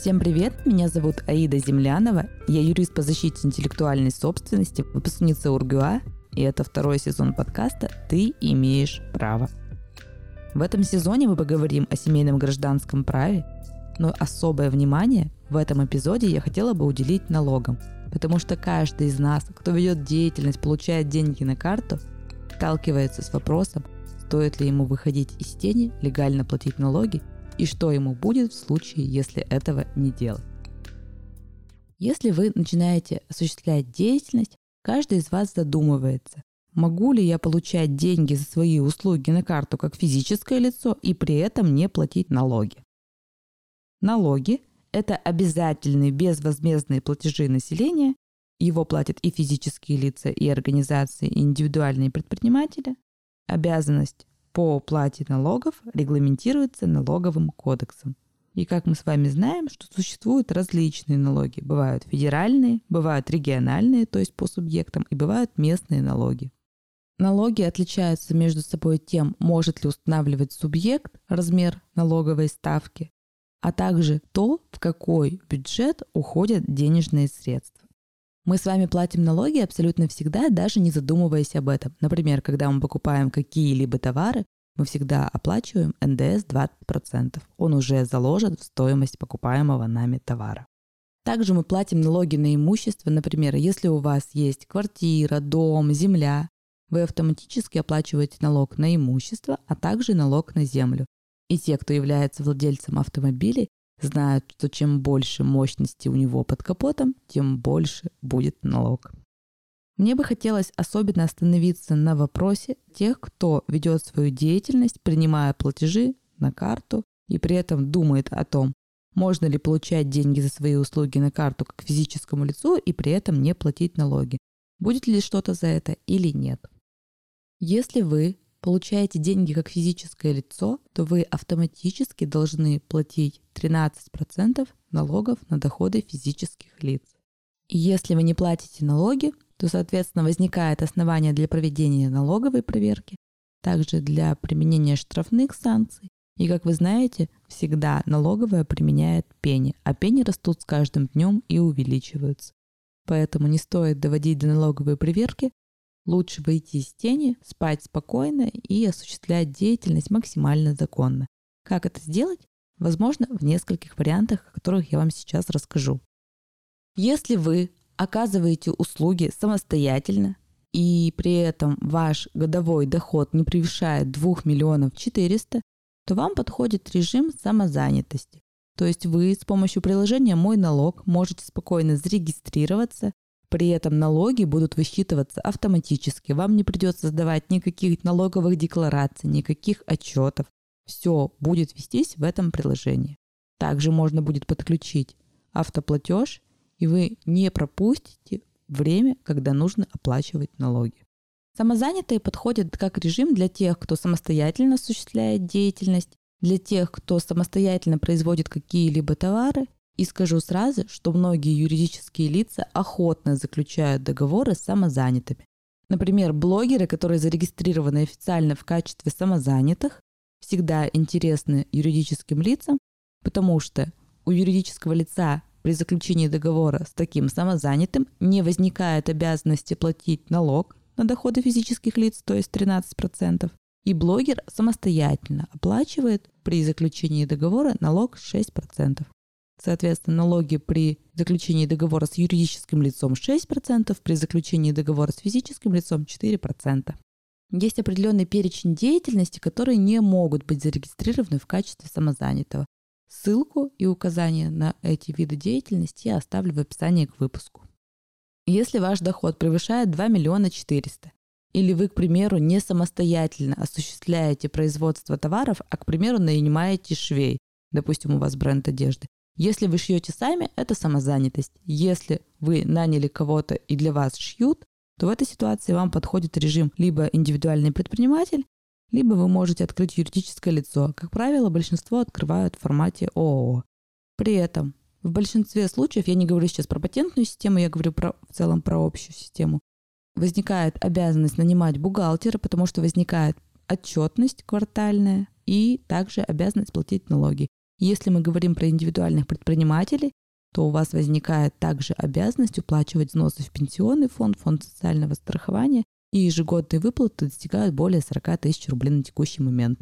Всем привет, меня зовут Аида Землянова, я юрист по защите интеллектуальной собственности, выпускница УрГУА, и это второй сезон подкаста «Ты имеешь право». В этом сезоне мы поговорим о семейном гражданском праве, но особое внимание в этом эпизоде я хотела бы уделить налогам, потому что каждый из нас, кто ведет деятельность, получает деньги на карту, сталкивается с вопросом, стоит ли ему выходить из тени, легально платить налоги и что ему будет в случае, если этого не делать. Если вы начинаете осуществлять деятельность, каждый из вас задумывается, могу ли я получать деньги за свои услуги на карту как физическое лицо и при этом не платить налоги. Налоги – это обязательные безвозмездные платежи населения, его платят и физические лица, и организации, и индивидуальные предприниматели. Обязанность по уплате налогов регламентируется налоговым кодексом. И как мы с вами знаем, что существуют различные налоги. Бывают федеральные, бывают региональные, то есть по субъектам, и бывают местные налоги. Налоги отличаются между собой тем, может ли устанавливать субъект размер налоговой ставки, а также то, в какой бюджет уходят денежные средства. Мы с вами платим налоги абсолютно всегда, даже не задумываясь об этом. Например, когда мы покупаем какие-либо товары, мы всегда оплачиваем НДС 20%. Он уже заложен в стоимость покупаемого нами товара. Также мы платим налоги на имущество, например, если у вас есть квартира, дом, земля, вы автоматически оплачиваете налог на имущество, а также налог на землю. И те, кто является владельцем автомобилей, знают, что чем больше мощности у него под капотом, тем больше будет налог. Мне бы хотелось особенно остановиться на вопросе тех, кто ведет свою деятельность, принимая платежи на карту и при этом думает о том, можно ли получать деньги за свои услуги на карту как физическому лицу и при этом не платить налоги. Будет ли что-то за это или нет. Если вы получаете деньги как физическое лицо, то вы автоматически должны платить 13% налогов на доходы физических лиц. И если вы не платите налоги, то, соответственно, возникает основание для проведения налоговой проверки, также для применения штрафных санкций. И, как вы знаете, всегда налоговая применяет пени, а пени растут с каждым днем и увеличиваются. Поэтому не стоит доводить до налоговой проверки Лучше выйти из тени, спать спокойно и осуществлять деятельность максимально законно. Как это сделать? Возможно, в нескольких вариантах, о которых я вам сейчас расскажу. Если вы оказываете услуги самостоятельно, и при этом ваш годовой доход не превышает 2 миллионов 400, то вам подходит режим самозанятости. То есть вы с помощью приложения «Мой налог» можете спокойно зарегистрироваться при этом налоги будут высчитываться автоматически. Вам не придется сдавать никаких налоговых деклараций, никаких отчетов. Все будет вестись в этом приложении. Также можно будет подключить автоплатеж, и вы не пропустите время, когда нужно оплачивать налоги. Самозанятые подходят как режим для тех, кто самостоятельно осуществляет деятельность, для тех, кто самостоятельно производит какие-либо товары и скажу сразу, что многие юридические лица охотно заключают договоры с самозанятыми. Например, блогеры, которые зарегистрированы официально в качестве самозанятых, всегда интересны юридическим лицам, потому что у юридического лица при заключении договора с таким самозанятым не возникает обязанности платить налог на доходы физических лиц, то есть 13%, и блогер самостоятельно оплачивает при заключении договора налог 6%. Соответственно, налоги при заключении договора с юридическим лицом 6%, при заключении договора с физическим лицом 4%. Есть определенный перечень деятельности, которые не могут быть зарегистрированы в качестве самозанятого. Ссылку и указание на эти виды деятельности я оставлю в описании к выпуску. Если ваш доход превышает 2 миллиона 400, или вы, к примеру, не самостоятельно осуществляете производство товаров, а, к примеру, нанимаете швей, допустим, у вас бренд одежды, если вы шьете сами, это самозанятость. Если вы наняли кого-то и для вас шьют, то в этой ситуации вам подходит режим либо индивидуальный предприниматель, либо вы можете открыть юридическое лицо. Как правило, большинство открывают в формате ООО. При этом в большинстве случаев, я не говорю сейчас про патентную систему, я говорю про, в целом про общую систему, возникает обязанность нанимать бухгалтера, потому что возникает отчетность квартальная и также обязанность платить налоги. Если мы говорим про индивидуальных предпринимателей, то у вас возникает также обязанность уплачивать взносы в пенсионный фонд, фонд социального страхования, и ежегодные выплаты достигают более 40 тысяч рублей на текущий момент.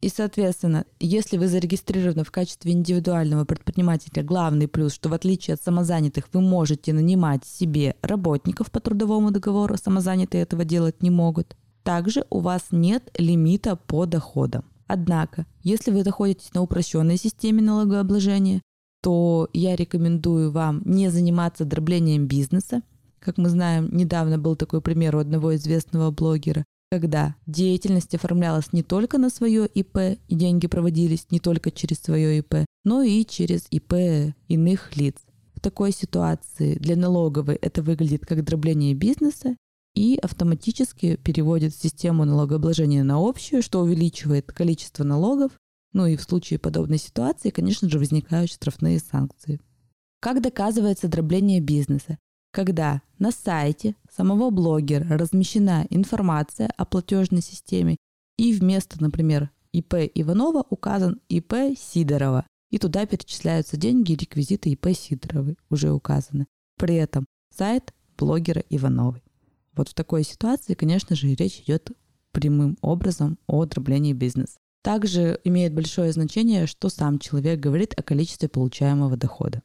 И, соответственно, если вы зарегистрированы в качестве индивидуального предпринимателя, главный плюс, что в отличие от самозанятых вы можете нанимать себе работников по трудовому договору, самозанятые этого делать не могут. Также у вас нет лимита по доходам. Однако, если вы находитесь на упрощенной системе налогообложения, то я рекомендую вам не заниматься дроблением бизнеса. Как мы знаем, недавно был такой пример у одного известного блогера, когда деятельность оформлялась не только на свое ИП, и деньги проводились не только через свое ИП, но и через ИП иных лиц. В такой ситуации для налоговой это выглядит как дробление бизнеса и автоматически переводит систему налогообложения на общую, что увеличивает количество налогов ну и в случае подобной ситуации, конечно же, возникают штрафные санкции. Как доказывается дробление бизнеса? Когда на сайте самого блогера размещена информация о платежной системе и вместо, например, ИП Иванова указан ИП Сидорова, и туда перечисляются деньги и реквизиты ИП Сидоровой уже указаны. При этом сайт блогера Ивановой. Вот в такой ситуации, конечно же, речь идет прямым образом о дроблении бизнеса. Также имеет большое значение, что сам человек говорит о количестве получаемого дохода.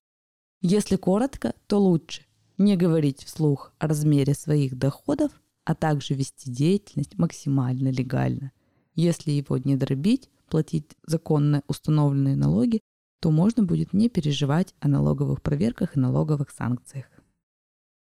Если коротко, то лучше не говорить вслух о размере своих доходов, а также вести деятельность максимально легально. Если его не дробить, платить законно установленные налоги, то можно будет не переживать о налоговых проверках и налоговых санкциях.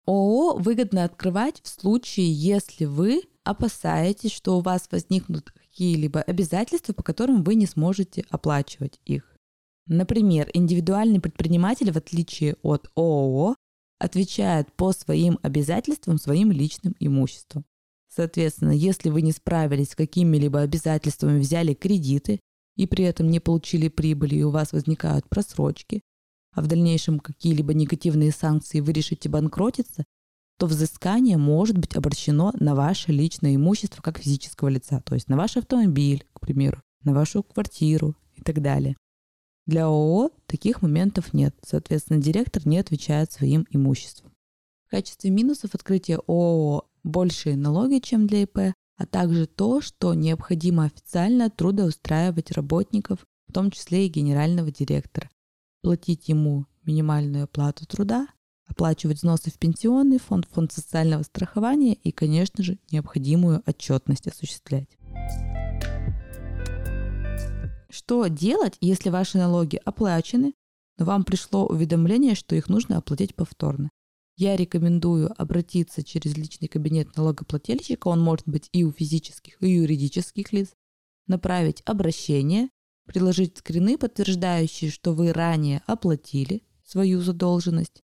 ООО выгодно открывать в случае, если вы опасаетесь, что у вас возникнут какие-либо обязательства, по которым вы не сможете оплачивать их. Например, индивидуальный предприниматель, в отличие от ООО, отвечает по своим обязательствам своим личным имуществом. Соответственно, если вы не справились с какими-либо обязательствами, взяли кредиты и при этом не получили прибыли, и у вас возникают просрочки, а в дальнейшем какие-либо негативные санкции вы решите банкротиться, то взыскание может быть обращено на ваше личное имущество как физического лица, то есть на ваш автомобиль, к примеру, на вашу квартиру и так далее. Для ООО таких моментов нет, соответственно, директор не отвечает своим имуществом. В качестве минусов открытия ООО большие налоги, чем для ИП, а также то, что необходимо официально трудоустраивать работников, в том числе и генерального директора, платить ему минимальную оплату труда, оплачивать взносы в пенсионный фонд, фонд социального страхования и, конечно же, необходимую отчетность осуществлять. Что делать, если ваши налоги оплачены, но вам пришло уведомление, что их нужно оплатить повторно? Я рекомендую обратиться через личный кабинет налогоплательщика, он может быть и у физических, и юридических лиц, направить обращение, приложить скрины, подтверждающие, что вы ранее оплатили свою задолженность,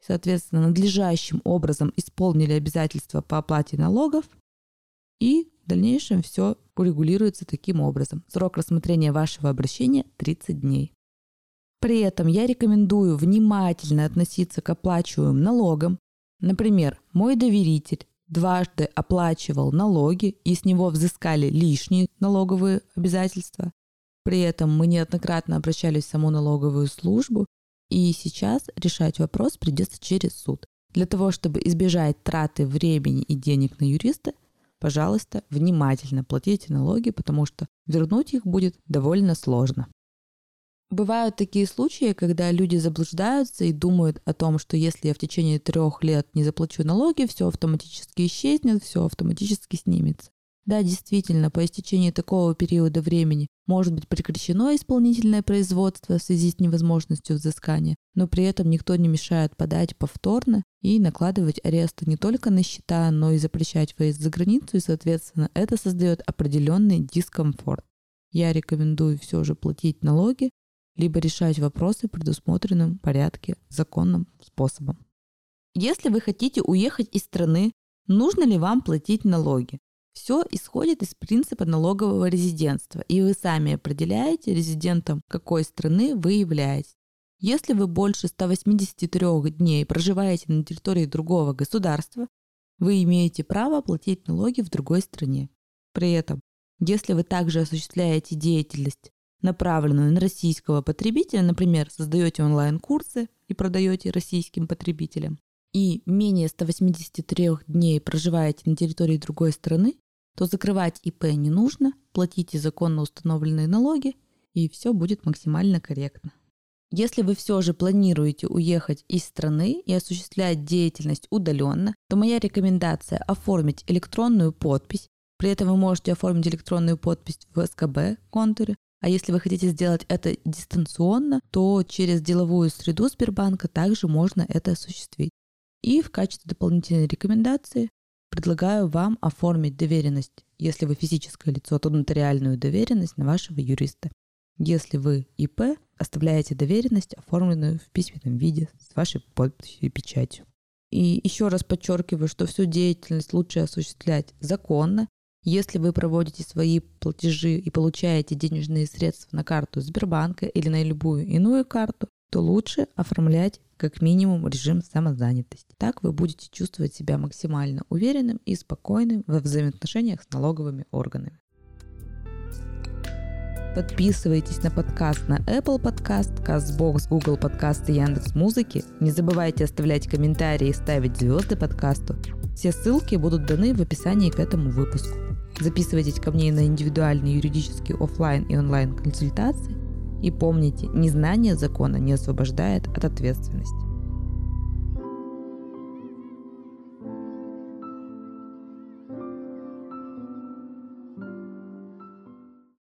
соответственно, надлежащим образом исполнили обязательства по оплате налогов, и в дальнейшем все урегулируется таким образом. Срок рассмотрения вашего обращения 30 дней. При этом я рекомендую внимательно относиться к оплачиваемым налогам. Например, мой доверитель дважды оплачивал налоги и с него взыскали лишние налоговые обязательства. При этом мы неоднократно обращались в саму налоговую службу и сейчас решать вопрос придется через суд. Для того, чтобы избежать траты времени и денег на юриста, пожалуйста, внимательно платите налоги, потому что вернуть их будет довольно сложно. Бывают такие случаи, когда люди заблуждаются и думают о том, что если я в течение трех лет не заплачу налоги, все автоматически исчезнет, все автоматически снимется. Да, действительно, по истечении такого периода времени может быть прекращено исполнительное производство в связи с невозможностью взыскания, но при этом никто не мешает подать повторно и накладывать аресты не только на счета, но и запрещать выезд за границу, и, соответственно, это создает определенный дискомфорт. Я рекомендую все же платить налоги, либо решать вопросы в предусмотренном порядке законным способом. Если вы хотите уехать из страны, нужно ли вам платить налоги? Все исходит из принципа налогового резидентства, и вы сами определяете резидентом какой страны вы являетесь. Если вы больше 183 дней проживаете на территории другого государства, вы имеете право платить налоги в другой стране. При этом, если вы также осуществляете деятельность направленную на российского потребителя, например, создаете онлайн-курсы и продаете российским потребителям, и менее 183 дней проживаете на территории другой страны, то закрывать ИП не нужно, платите законно установленные налоги, и все будет максимально корректно. Если вы все же планируете уехать из страны и осуществлять деятельность удаленно, то моя рекомендация оформить электронную подпись. При этом вы можете оформить электронную подпись в СКБ контуре, а если вы хотите сделать это дистанционно, то через деловую среду Сбербанка также можно это осуществить. И в качестве дополнительной рекомендации предлагаю вам оформить доверенность, если вы физическое лицо, то нотариальную доверенность на вашего юриста. Если вы ИП, оставляете доверенность, оформленную в письменном виде с вашей подписью и печатью. И еще раз подчеркиваю, что всю деятельность лучше осуществлять законно. Если вы проводите свои платежи и получаете денежные средства на карту Сбербанка или на любую иную карту, то лучше оформлять как минимум режим самозанятости. Так вы будете чувствовать себя максимально уверенным и спокойным во взаимоотношениях с налоговыми органами. Подписывайтесь на подкаст на Apple Podcast, CastBox, Google Podcast и Яндекс Музыки. Не забывайте оставлять комментарии и ставить звезды подкасту. Все ссылки будут даны в описании к этому выпуску. Записывайтесь ко мне на индивидуальные юридические офлайн и онлайн консультации. И помните, незнание закона не освобождает от ответственности.